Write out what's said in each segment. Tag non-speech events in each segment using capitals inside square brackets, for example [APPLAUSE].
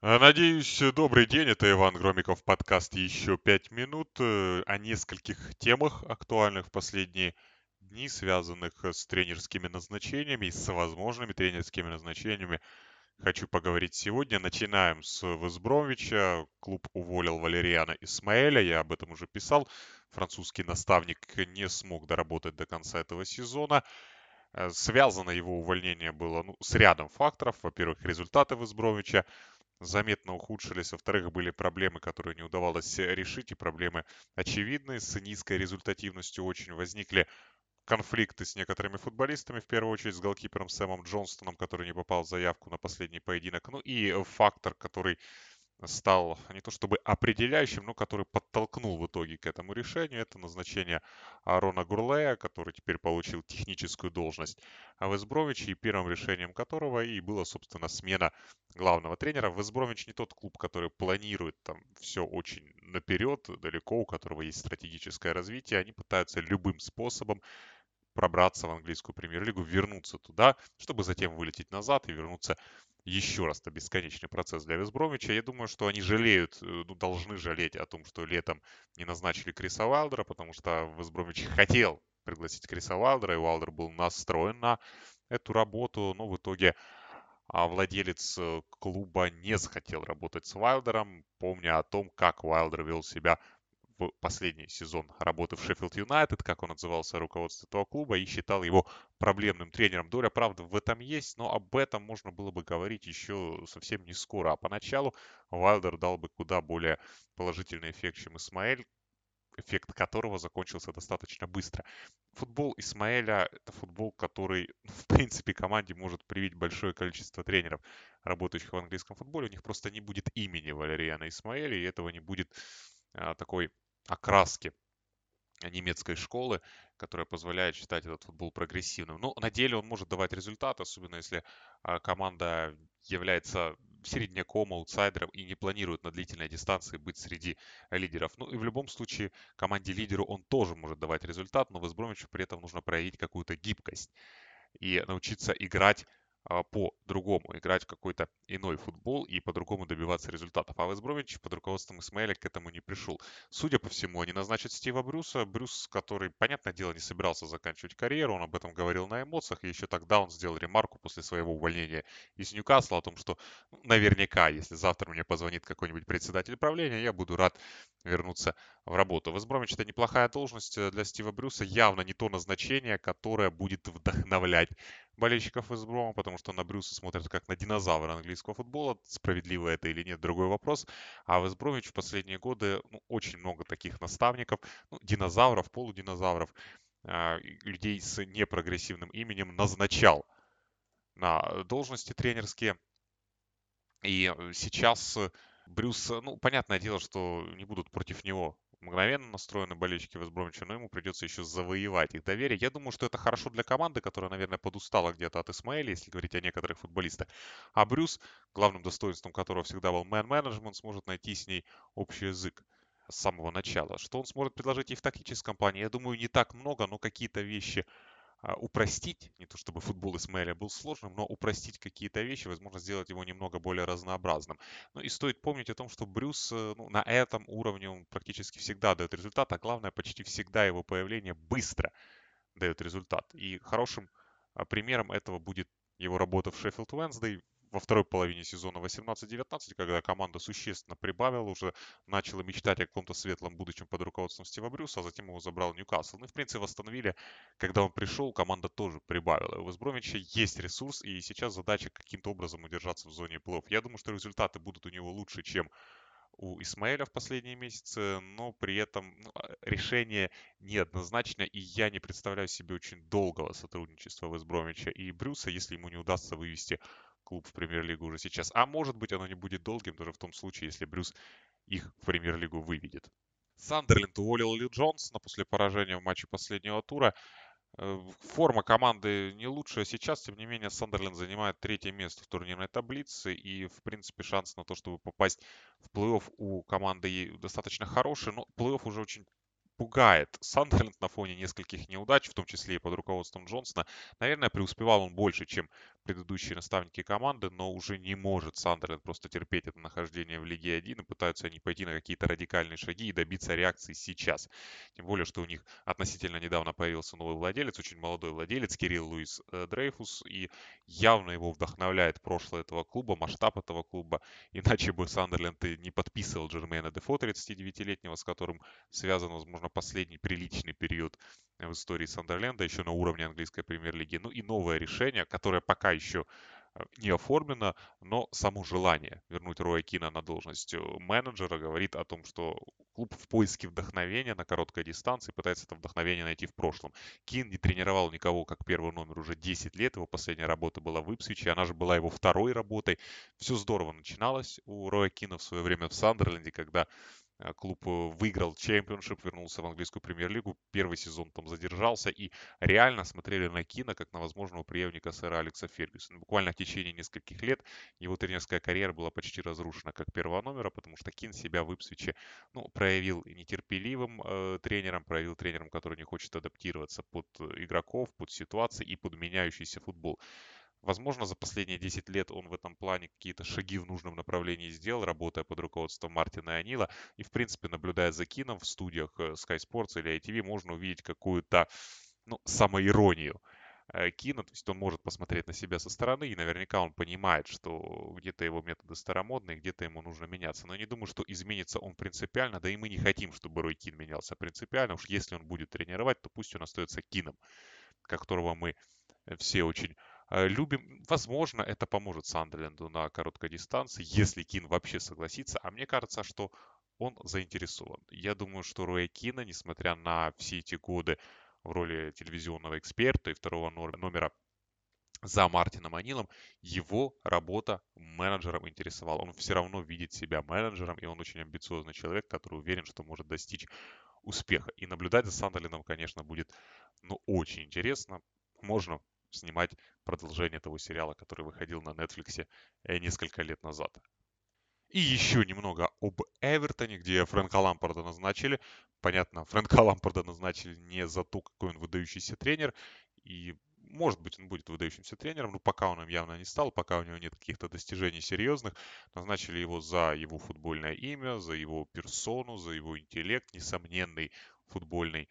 А, Надеюсь, добрый день. Это Иван Громиков, подкаст «Еще пять минут» э, о нескольких темах, актуальных в последние дни, связанных с тренерскими назначениями и с возможными тренерскими назначениями. Хочу поговорить сегодня. Начинаем с Весбромвича. Клуб уволил Валериана Исмаэля. Я об этом уже писал. Французский наставник не смог доработать до конца этого сезона. Э, Связано его увольнение было ну, с рядом факторов. Во-первых, результаты Весбромвича заметно ухудшились. Во-вторых, были проблемы, которые не удавалось решить, и проблемы очевидные. С низкой результативностью очень возникли конфликты с некоторыми футболистами, в первую очередь с голкипером Сэмом Джонстоном, который не попал в заявку на последний поединок. Ну и фактор, который стал не то чтобы определяющим, но который подтолкнул в итоге к этому решению. Это назначение Арона Гурлея, который теперь получил техническую должность в Эсбровиче, и первым решением которого и была, собственно, смена главного тренера. Весбромвич не тот клуб, который планирует там все очень наперед, далеко, у которого есть стратегическое развитие. Они пытаются любым способом пробраться в английскую премьер-лигу, вернуться туда, чтобы затем вылететь назад и вернуться еще раз. Это бесконечный процесс для Весбромича. Я думаю, что они жалеют, э, ну, должны жалеть о том, что летом не назначили Криса Вайлдера, потому что Весбромич хотел пригласить Криса Вайлдера, и Вайлдер был настроен на эту работу, но в итоге а владелец э, клуба не захотел работать с Вайлдером, помня о том, как Вайлдер вел себя последний сезон работы в Шеффилд Юнайтед, как он отзывался руководство этого клуба, и считал его проблемным тренером. Доля правды в этом есть, но об этом можно было бы говорить еще совсем не скоро. А поначалу Вайлдер дал бы куда более положительный эффект, чем Исмаэль, эффект которого закончился достаточно быстро. Футбол Исмаэля – это футбол, который, в принципе, команде может привить большое количество тренеров, работающих в английском футболе. У них просто не будет имени Валериана Исмаэля, и этого не будет а, такой окраски немецкой школы, которая позволяет считать этот футбол прогрессивным. Ну, на деле он может давать результат, особенно если а, команда является середняком, аутсайдером и не планирует на длительной дистанции быть среди лидеров. Ну и в любом случае команде лидеру он тоже может давать результат, но в Весбромичу при этом нужно проявить какую-то гибкость и научиться играть по-другому, играть в какой-то иной футбол и по-другому добиваться результатов. А Весбрович под руководством Исмаэля к этому не пришел. Судя по всему, они назначат Стива Брюса. Брюс, который, понятное дело, не собирался заканчивать карьеру, он об этом говорил на эмоциях, и еще тогда он сделал ремарку после своего увольнения из Ньюкасла о том, что ну, наверняка, если завтра мне позвонит какой-нибудь председатель правления, я буду рад вернуться в работу. Весбромич это неплохая должность для Стива Брюса, явно не то назначение, которое будет вдохновлять болельщиков Вестброма, потому что на Брюса смотрят как на динозавра английского футбола. Справедливо это или нет, другой вопрос. А Вестбромич в последние годы ну, очень много таких наставников, ну, динозавров, полудинозавров, э, людей с непрогрессивным именем назначал на должности тренерские. И сейчас Брюс, ну, понятное дело, что не будут против него мгновенно настроены болельщики Вестбромича, но ему придется еще завоевать их доверие. Я думаю, что это хорошо для команды, которая, наверное, подустала где-то от Исмаэля, если говорить о некоторых футболистах. А Брюс, главным достоинством которого всегда был мэн-менеджмент, сможет найти с ней общий язык с самого начала. Что он сможет предложить и в тактическом плане, я думаю, не так много, но какие-то вещи упростить, не то чтобы футбол Исмаэля был сложным, но упростить какие-то вещи, возможно, сделать его немного более разнообразным. Ну и стоит помнить о том, что Брюс э, ну, на этом уровне он практически всегда дает результат, а главное, почти всегда его появление быстро дает результат. И хорошим а, примером этого будет его работа в Шеффилд Уэнсдей во второй половине сезона 18-19, когда команда существенно прибавила, уже начала мечтать о каком-то светлом будущем под руководством Стива Брюса, а затем его забрал Ньюкасл. Ну и, в принципе, восстановили, когда он пришел, команда тоже прибавила. У Весбромича есть ресурс, и сейчас задача каким-то образом удержаться в зоне плей Я думаю, что результаты будут у него лучше, чем у Исмаэля в последние месяцы, но при этом ну, а, решение неоднозначно, и я не представляю себе очень долгого сотрудничества Весбромича и Брюса, если ему не удастся вывести клуб в премьер-лигу уже сейчас. А может быть, оно не будет долгим даже в том случае, если Брюс их в премьер-лигу выведет. Сандерленд уволил Ли Джонсона после поражения в матче последнего тура. Э, форма команды не лучшая сейчас, тем не менее Сандерленд занимает третье место в турнирной таблице и, в принципе, шанс на то, чтобы попасть в плей-офф у команды достаточно хороший, но плей-офф уже очень пугает Сандерленд на фоне нескольких неудач, в том числе и под руководством Джонсона. Наверное, преуспевал он больше, чем предыдущие наставники команды, но уже не может Сандерленд просто терпеть это нахождение в Лиге 1 и пытаются они пойти на какие-то радикальные шаги и добиться реакции сейчас. Тем более, что у них относительно недавно появился новый владелец, очень молодой владелец Кирилл Луис э, Дрейфус, и явно его вдохновляет прошлое этого клуба, масштаб этого клуба. [LAUGHS] Иначе бы Сандерленд не подписывал Джермейна Дефо, 39-летнего, с которым связан, возможно, последний приличный период в истории Сандерленда, еще на уровне английской премьер-лиги. Ну и новое решение, которое пока еще э, не оформлено, но само желание вернуть Роя Кина на должность э, менеджера говорит о том, что клуб в поиске вдохновения на короткой дистанции пытается это вдохновение найти в прошлом. Кин не тренировал никого как первый номер уже 10 лет, его последняя работа была в Ипсвиче, она же была его второй работой. Все здорово начиналось у Роя Кина в свое время в Сандерленде, когда клуб э, выиграл чемпионшип, вернулся в английскую премьер-лигу, первый сезон там задержался и реально смотрели на Кина как на возможного преемника сэра Алекса Фергюсона. Буквально в течение нескольких лет его тренерская карьера была почти разрушена как первого номера, потому что Кин себя в Ипсвиче ну, проявил нетерпеливым э, тренером, проявил тренером, который не хочет адаптироваться под игроков, под ситуации и под меняющийся футбол. Возможно, за последние 10 лет он в этом плане какие-то шаги в нужном направлении сделал, работая под руководством Мартина и Анила. И, в принципе, наблюдая за Кином в студиях э, Sky Sports или ITV, можно увидеть какую-то ну, самоиронию. Э, Кина, то есть он может посмотреть на себя со стороны, и наверняка он понимает, что где-то его методы старомодные, где-то ему нужно меняться. Но не думаю, что изменится он принципиально, да и мы не хотим, чтобы Рой Кин менялся принципиально. Уж если он будет тренировать, то пусть он остается Кином, которого мы все очень Э, любим. Возможно, это поможет Сандерленду на короткой дистанции, если Кин вообще согласится. А мне кажется, что он заинтересован. Я думаю, что Роя Кина, несмотря на все эти годы в роли телевизионного эксперта и второго номера за Мартином Анилом, его работа менеджером интересовала. Он все равно видит себя менеджером, и он очень амбициозный человек, который уверен, что может достичь успеха. И наблюдать за Сандерлином, конечно, будет ну, очень интересно. Можно снимать продолжение того сериала, который выходил на Netflix э, несколько лет назад. И еще немного об Эвертоне, где Фрэнка Лампарда назначили. Понятно, Фрэнка Лампарда назначили не за то, какой он выдающийся тренер. И может быть, он будет выдающимся тренером, но пока он им явно не стал, пока у него нет каких-то достижений серьезных. Назначили его за его футбольное имя, за его персону, за его интеллект, несомненный футбольный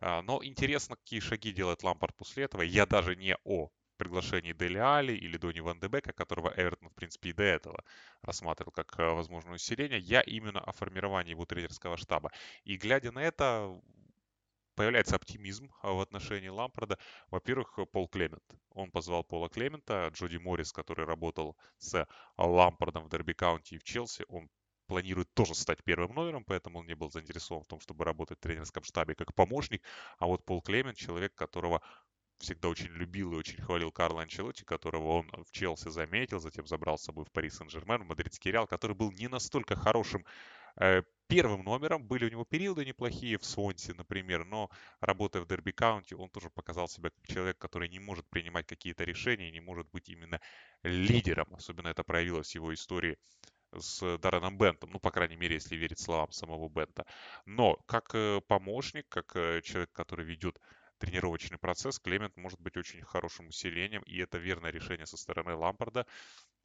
но интересно, какие шаги делает Лампард после этого. Я даже не о приглашении Дели Али или Дони Ван де Бека, которого Эвертон, в принципе, и до этого рассматривал как э, возможное усиление. Я именно о формировании его тренерского штаба. И глядя на это, появляется оптимизм а, в отношении Лампарда. Во-первых, Пол Клемент. Он позвал Пола Клемента, Джоди Моррис, который работал с Лампардом в Дерби Каунти и в Челси, он планирует тоже стать первым номером, поэтому он не был заинтересован в том, чтобы работать в тренерском штабе как помощник. А вот Пол Клемент, человек, которого всегда очень любил и очень хвалил Карло Анчелотти, которого он в Челси заметил, затем забрал с собой в Пари Сен-Жермен, в Мадридский Реал, который был не настолько хорошим э, первым номером. Были у него периоды неплохие в Свонсе, например, но работая в Дерби Каунти, он тоже показал себя как человек, который не может принимать какие-то решения, не может быть именно лидером. Особенно это проявилось в его истории с Дарреном Бентом, ну, по крайней мере, если верить словам самого Бента. Но как э, помощник, как э, человек, который ведет тренировочный процесс, Клемент может быть очень хорошим усилением, и это верное решение со стороны Лампарда.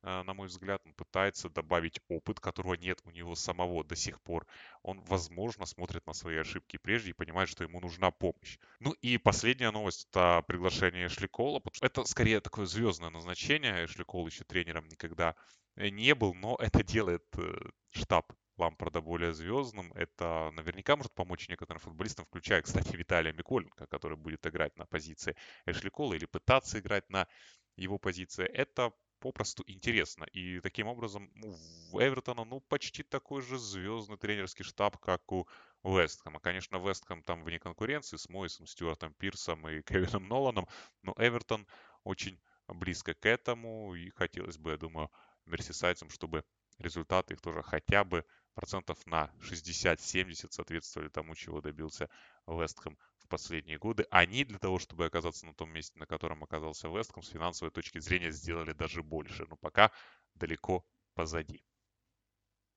Э, на мой взгляд, он пытается добавить опыт, которого нет у него самого до сих пор. Он, возможно, смотрит на свои ошибки прежде и понимает, что ему нужна помощь. Ну и последняя новость — это приглашение Эшли Кола. Это скорее такое звездное назначение. Эшли Кол еще тренером никогда Э, не был, но это делает э, штаб Лампарда более звездным. Это наверняка может помочь некоторым футболистам, включая, кстати, Виталия Миколенко, который будет играть на позиции Эшли Кола или пытаться играть на его позиции. Это попросту интересно. И таким образом ну, в Эвертона ну, почти такой же звездный тренерский штаб, как у Вестхэма. Конечно, Вестхэм там вне конкуренции с Мойсом, Стюартом Пирсом и [LAUGHS] Кевином Ноланом, но Эвертон очень близко к этому. И хотелось бы, я думаю, мерсисайдцам, чтобы результаты их тоже хотя бы процентов на 60-70 соответствовали тому, чего добился Вестхэм в последние годы. Они для того, чтобы оказаться на том месте, на котором оказался Вестхэм, с финансовой точки зрения сделали даже больше, но пока далеко позади.